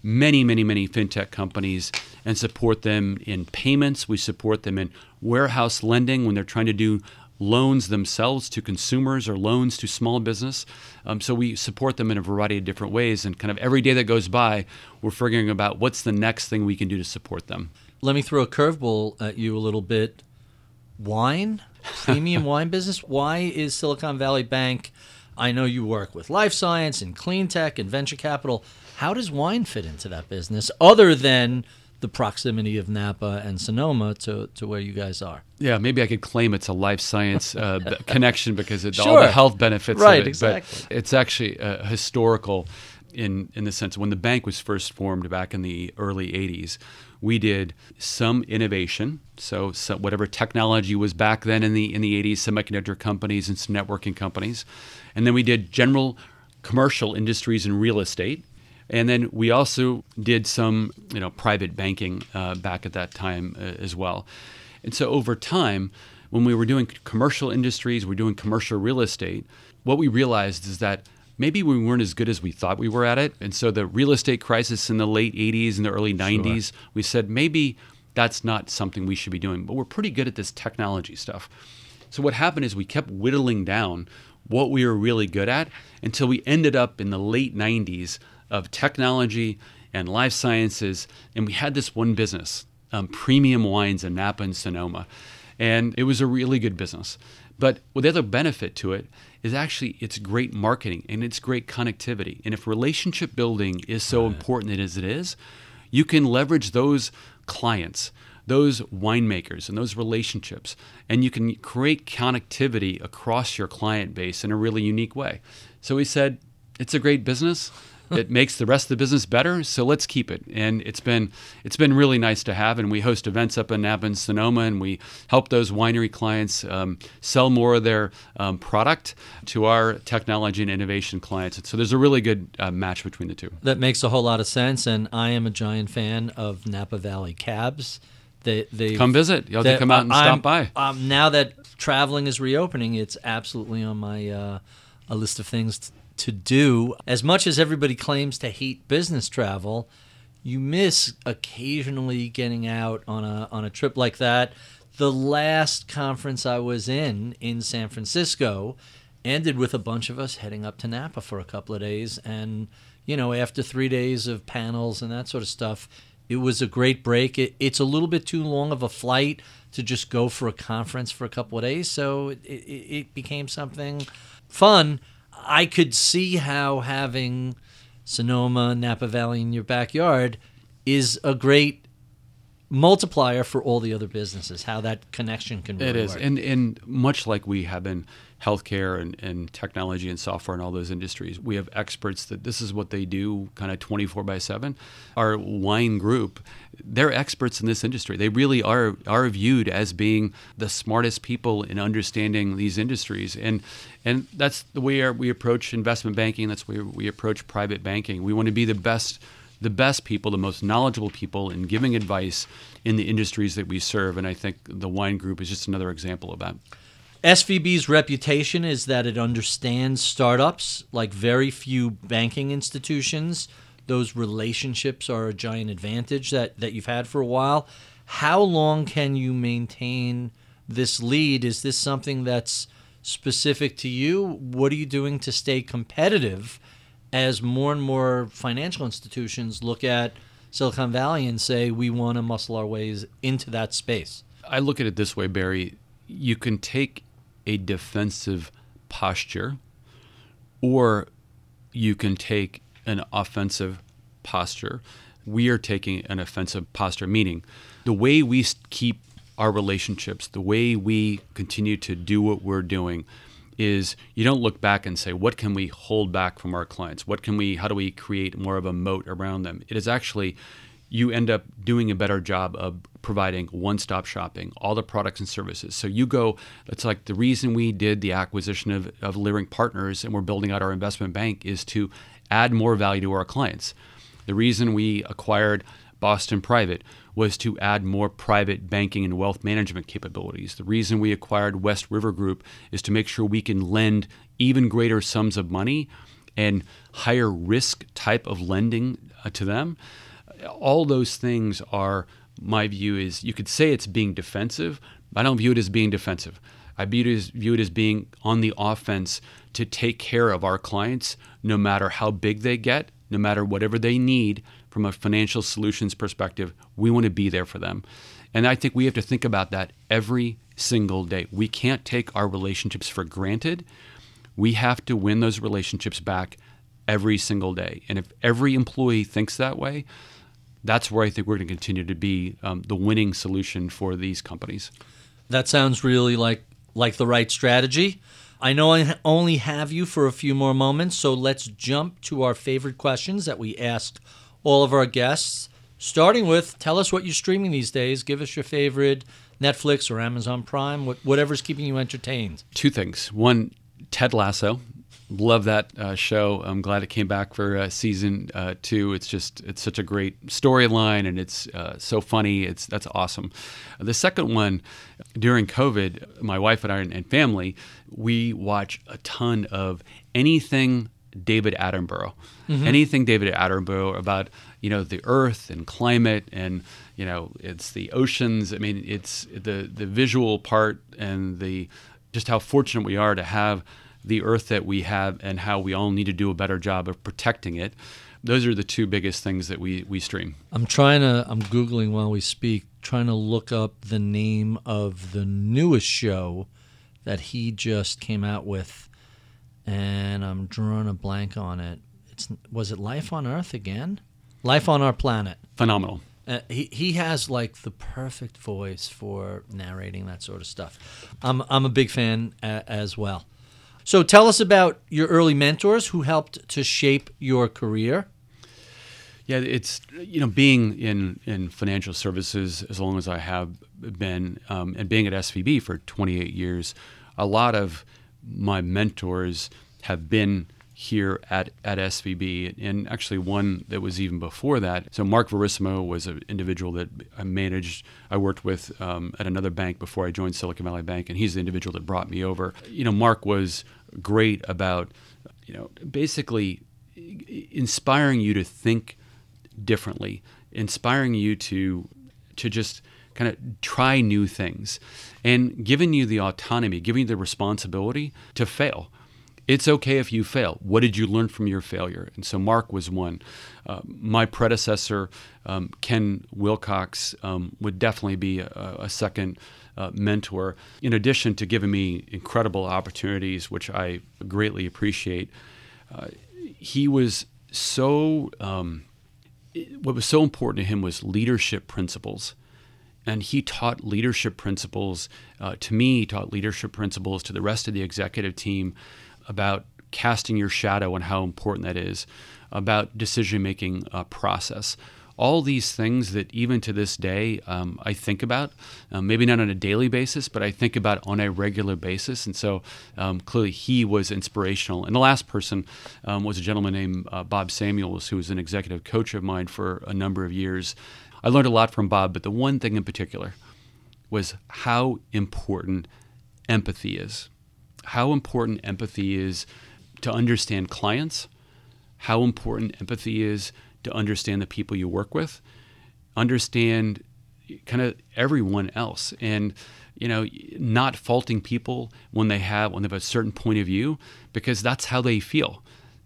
many, many, many fintech companies and support them in payments. We support them in warehouse lending when they're trying to do loans themselves to consumers or loans to small business. Um, so we support them in a variety of different ways. And kind of every day that goes by, we're figuring about what's the next thing we can do to support them. Let me throw a curveball at you a little bit. Wine, premium wine business. Why is Silicon Valley Bank? I know you work with life science and clean tech and venture capital. How does wine fit into that business other than the proximity of Napa and Sonoma to, to where you guys are? Yeah, maybe I could claim it's a life science uh, connection because of sure. all the health benefits right, of it. Exactly. But it's actually uh, historical in, in the sense when the bank was first formed back in the early 80s we did some innovation. So, so, whatever technology was back then in the in the 80s, semiconductor companies and some networking companies, and then we did general commercial industries and real estate, and then we also did some you know private banking uh, back at that time uh, as well. And so over time, when we were doing commercial industries, we're doing commercial real estate. What we realized is that maybe we weren't as good as we thought we were at it. And so the real estate crisis in the late 80s and the early 90s, sure. we said maybe that's not something we should be doing, but we're pretty good at this technology stuff. So what happened is we kept whittling down what we were really good at until we ended up in the late 90s of technology and life sciences. And we had this one business, um, premium wines in Napa and Sonoma. And it was a really good business. But the other benefit to it is actually it's great marketing and it's great connectivity. And if relationship building is so important as it is, you can leverage those clients, those winemakers, and those relationships, and you can create connectivity across your client base in a really unique way. So we said, it's a great business. It makes the rest of the business better, so let's keep it. And it's been it's been really nice to have. And we host events up in Napa and Sonoma, and we help those winery clients um, sell more of their um, product to our technology and innovation clients. So there's a really good uh, match between the two. That makes a whole lot of sense, and I am a giant fan of Napa Valley cabs. They, they come visit. You'll have to come out and I'm, stop by. Um, now that traveling is reopening, it's absolutely on my uh, a list of things to do. As much as everybody claims to hate business travel, you miss occasionally getting out on a on a trip like that. The last conference I was in in San Francisco ended with a bunch of us heading up to Napa for a couple of days and you know after 3 days of panels and that sort of stuff it was a great break. It, it's a little bit too long of a flight to just go for a conference for a couple of days, so it, it, it became something fun. I could see how having Sonoma, Napa Valley in your backyard is a great multiplier for all the other businesses. How that connection can really it is, work. and and much like we have in healthcare and, and technology and software and all those industries, we have experts that this is what they do, kind of twenty four by seven. Our wine group, they're experts in this industry. They really are are viewed as being the smartest people in understanding these industries, and and that's the way our, we approach investment banking. That's where we approach private banking. We want to be the best the best people, the most knowledgeable people in giving advice in the industries that we serve. And I think the wine group is just another example of that. SVB's reputation is that it understands startups like very few banking institutions. Those relationships are a giant advantage that, that you've had for a while. How long can you maintain this lead? Is this something that's specific to you? What are you doing to stay competitive as more and more financial institutions look at Silicon Valley and say, we want to muscle our ways into that space? I look at it this way, Barry. You can take a defensive posture, or you can take an offensive posture. We are taking an offensive posture, meaning the way we keep our relationships, the way we continue to do what we're doing, is you don't look back and say what can we hold back from our clients? What can we how do we create more of a moat around them? It is actually you end up doing a better job of providing one-stop shopping all the products and services. So you go it's like the reason we did the acquisition of, of Leerink Partners and we're building out our investment bank is to add more value to our clients. The reason we acquired Boston Private was to add more private banking and wealth management capabilities. The reason we acquired West River Group is to make sure we can lend even greater sums of money and higher risk type of lending uh, to them. All those things are, my view is, you could say it's being defensive. I don't view it as being defensive. I view it as, view it as being on the offense to take care of our clients no matter how big they get, no matter whatever they need from a financial solutions perspective, we want to be there for them. And I think we have to think about that every single day. We can't take our relationships for granted. We have to win those relationships back every single day. And if every employee thinks that way, that's where I think we're going to continue to be um, the winning solution for these companies. That sounds really like like the right strategy. I know I only have you for a few more moments, so let's jump to our favorite questions that we asked all of our guests. Starting with, tell us what you're streaming these days. Give us your favorite Netflix or Amazon Prime, whatever's keeping you entertained. Two things. One, Ted Lasso. Love that uh, show. I'm glad it came back for uh, season uh, two. It's just it's such a great storyline and it's uh, so funny. It's that's awesome. The second one, during COVID, my wife and I and family, we watch a ton of anything David Attenborough. Mm-hmm. Anything David Attenborough about you know the Earth and climate and you know it's the oceans. I mean it's the the visual part and the just how fortunate we are to have the Earth that we have and how we all need to do a better job of protecting it. Those are the two biggest things that we we stream. I'm trying to I'm googling while we speak, trying to look up the name of the newest show that he just came out with and I'm drawing a blank on it. It's was it Life on Earth again? Life on Our Planet. Phenomenal. Uh, he he has like the perfect voice for narrating that sort of stuff. I'm I'm a big fan uh, as well. So tell us about your early mentors who helped to shape your career. Yeah, it's you know being in in financial services as long as I have been, um, and being at SVB for 28 years, a lot of my mentors have been here at, at SVB, and actually one that was even before that. So Mark Verissimo was an individual that I managed, I worked with um, at another bank before I joined Silicon Valley Bank, and he's the individual that brought me over. You know, Mark was great about, you know, basically inspiring you to think differently, inspiring you to to just kind of try new things, and giving you the autonomy, giving you the responsibility to fail it's okay if you fail. What did you learn from your failure? And so Mark was one. Uh, my predecessor, um, Ken Wilcox, um, would definitely be a, a second uh, mentor. In addition to giving me incredible opportunities, which I greatly appreciate, uh, he was so. Um, what was so important to him was leadership principles and he taught leadership principles uh, to me he taught leadership principles to the rest of the executive team about casting your shadow and how important that is, about decision making uh, process. All these things that even to this day um, I think about, um, maybe not on a daily basis, but I think about on a regular basis. And so um, clearly he was inspirational. And the last person um, was a gentleman named uh, Bob Samuels, who was an executive coach of mine for a number of years. I learned a lot from Bob, but the one thing in particular was how important empathy is. How important empathy is to understand clients, how important empathy is to understand the people you work with, understand kind of everyone else, and you know, not faulting people when they have when they have a certain point of view because that's how they feel,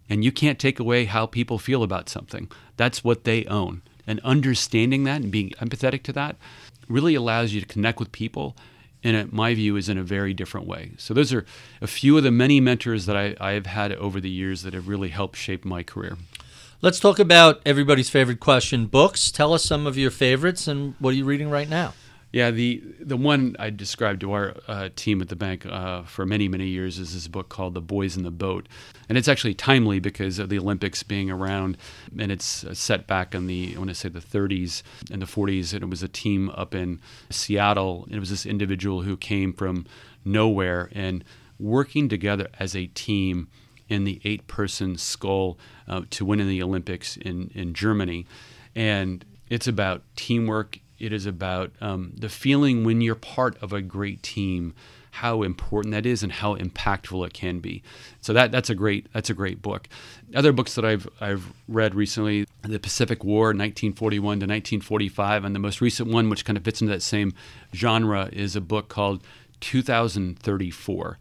and you can't take away how people feel about something. That's what they own, and understanding that and being empathetic to that really allows you to connect with people in my view, is in a very different way. So those are a few of the many mentors that I, I have had over the years that have really helped shape my career. Let's talk about everybody's favorite question books. Tell us some of your favorites and what are you reading right now? Yeah, the the one I described to our uh, team at the bank uh, for many many years is this book called The Boys in the Boat, and it's actually timely because of the Olympics being around, and it's set back in the I want to say the 30s and the 40s, and it was a team up in Seattle. And it was this individual who came from nowhere and working together as a team in the eight-person scull uh, to win in the Olympics in in Germany, and it's about teamwork it is about um, the feeling when you're part of a great team, how important that is and how impactful it can be. So that that's a great that's a great book. Other books that I've I've read recently, The Pacific War, 1941 to 1945, and the most recent one, which kind of fits into that same genre, is a book called 2034,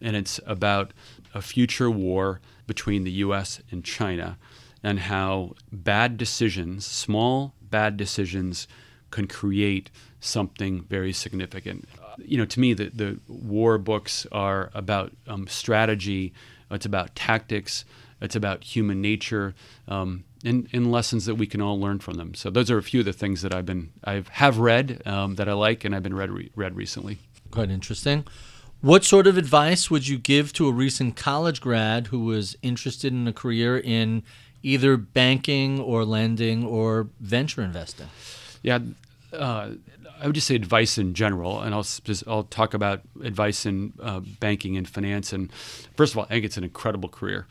and it's about a future war between the U.S. and China, and how bad decisions, small bad decisions can create something very significant. You know, to me, the, the war books are about um, strategy, it's about tactics, it's about human nature, um, and, and, lessons that we can all learn from them. So those are a few of the things that I've been I have read um, that I like, and I've been read re- read recently. Quite interesting. What sort of advice would you give to a recent college grad who was interested in a career in either banking or lending or venture investing? Yeah, uh, I would just say advice in general, and I'll just I'll talk about advice in uh, banking and finance. And first of all, I think it's an incredible career.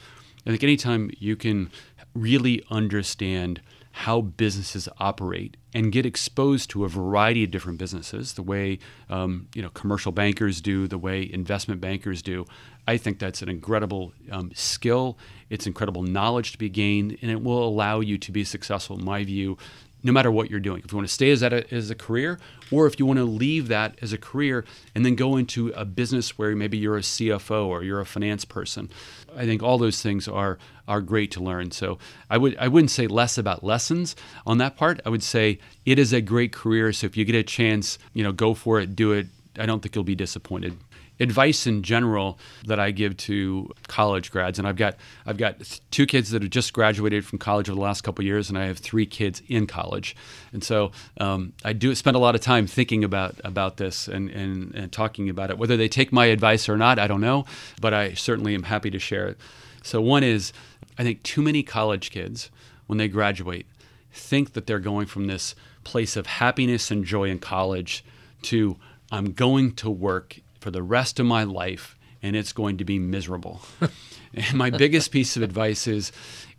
I think anytime you can really understand how businesses operate and get exposed to a variety of different businesses, the way um, you know commercial bankers do, the way investment bankers do. I think that's an incredible um, skill. It's incredible knowledge to be gained, and it will allow you to be successful, in my view, no matter what you're doing. If you want to stay as that as a career, or if you want to leave that as a career and then go into a business where maybe you're a CFO or you're a finance person, I think all those things are are great to learn. So I would I wouldn't say less about lessons on that part. I would say it is a great career. So if you get a chance, you know, go for it, do it. I don't think you'll be disappointed. Advice in general that I give to college grads, and I've got I've got two kids that have just graduated from college over the last couple years, and I have three kids in college, and so um, I do spend a lot of time thinking about about this and, and and talking about it. Whether they take my advice or not, I don't know, but I certainly am happy to share it. So one is, I think too many college kids when they graduate think that they're going from this place of happiness and joy in college to I'm going to work for the rest of my life and it's going to be miserable. and my biggest piece of advice is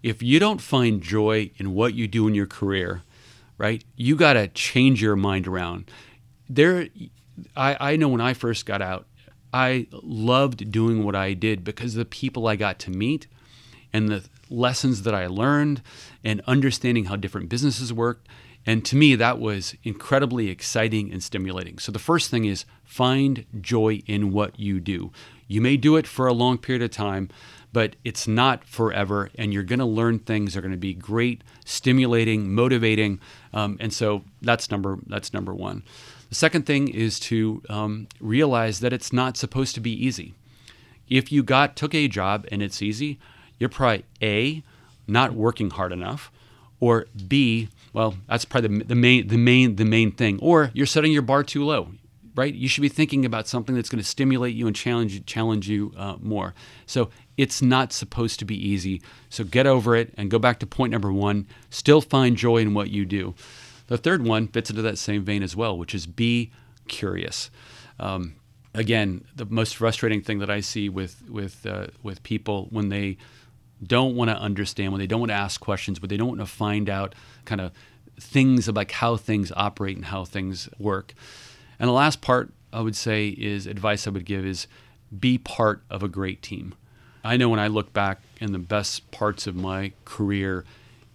if you don't find joy in what you do in your career, right, you got to change your mind around. There, I, I know when I first got out, I loved doing what I did because the people I got to meet and the lessons that I learned and understanding how different businesses worked. And to me, that was incredibly exciting and stimulating. So the first thing is find joy in what you do. You may do it for a long period of time, but it's not forever, and you're going to learn things that are going to be great, stimulating, motivating, um, and so that's number that's number one. The second thing is to um, realize that it's not supposed to be easy. If you got took a job and it's easy, you're probably a not working hard enough, or b well that's probably the, the main the main the main thing, or you're setting your bar too low right? You should be thinking about something that's going to stimulate you and challenge challenge you uh, more. So it's not supposed to be easy. So get over it and go back to point number one. Still find joy in what you do. The third one fits into that same vein as well, which is be curious. Um, again, the most frustrating thing that I see with with uh, with people when they don't want to understand, when they don't want to ask questions, but they don't want to find out kind of things about how things operate and how things work. And the last part I would say is advice I would give is be part of a great team. I know when I look back in the best parts of my career,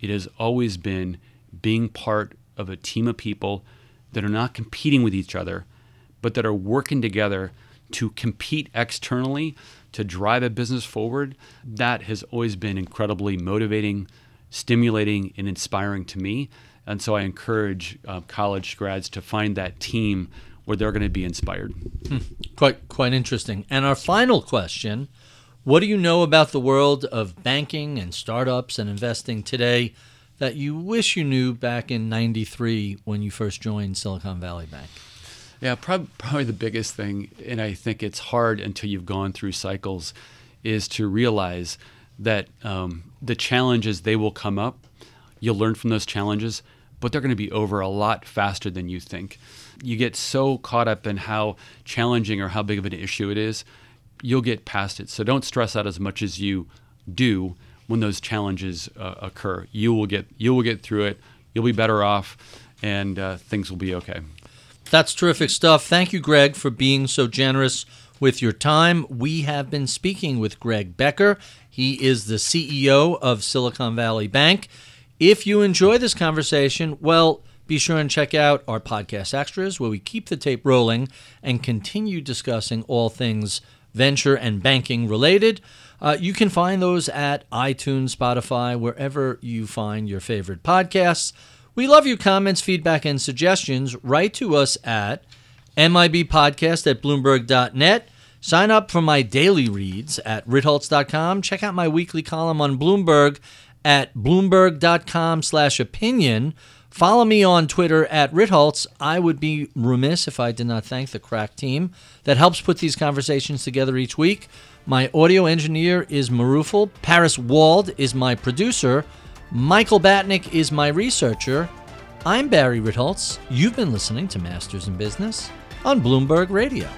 it has always been being part of a team of people that are not competing with each other, but that are working together to compete externally to drive a business forward. That has always been incredibly motivating, stimulating, and inspiring to me. And so I encourage uh, college grads to find that team where they're going to be inspired. Hmm. Quite quite interesting. And our final question, what do you know about the world of banking and startups and investing today that you wish you knew back in 93 when you first joined Silicon Valley Bank? Yeah, prob- probably the biggest thing, and I think it's hard until you've gone through cycles, is to realize that um, the challenges they will come up. You'll learn from those challenges, but they're going to be over a lot faster than you think you get so caught up in how challenging or how big of an issue it is, you'll get past it. So don't stress out as much as you do when those challenges uh, occur. You will get you will get through it. You'll be better off, and uh, things will be okay. That's terrific stuff. Thank you, Greg, for being so generous with your time. We have been speaking with Greg Becker. He is the CEO of Silicon Valley Bank. If you enjoy this conversation, well, be sure and check out our podcast extras where we keep the tape rolling and continue discussing all things venture and banking related. Uh, you can find those at iTunes, Spotify, wherever you find your favorite podcasts. We love your comments, feedback, and suggestions. Write to us at mibpodcast at bloomberg.net. Sign up for my daily reads at ritholtz.com. Check out my weekly column on Bloomberg at bloomberg.com slash opinion. Follow me on Twitter at Ritholtz. I would be remiss if I did not thank the crack team that helps put these conversations together each week. My audio engineer is Marufal. Paris Wald is my producer. Michael Batnick is my researcher. I'm Barry Ritholtz. You've been listening to Masters in Business on Bloomberg Radio.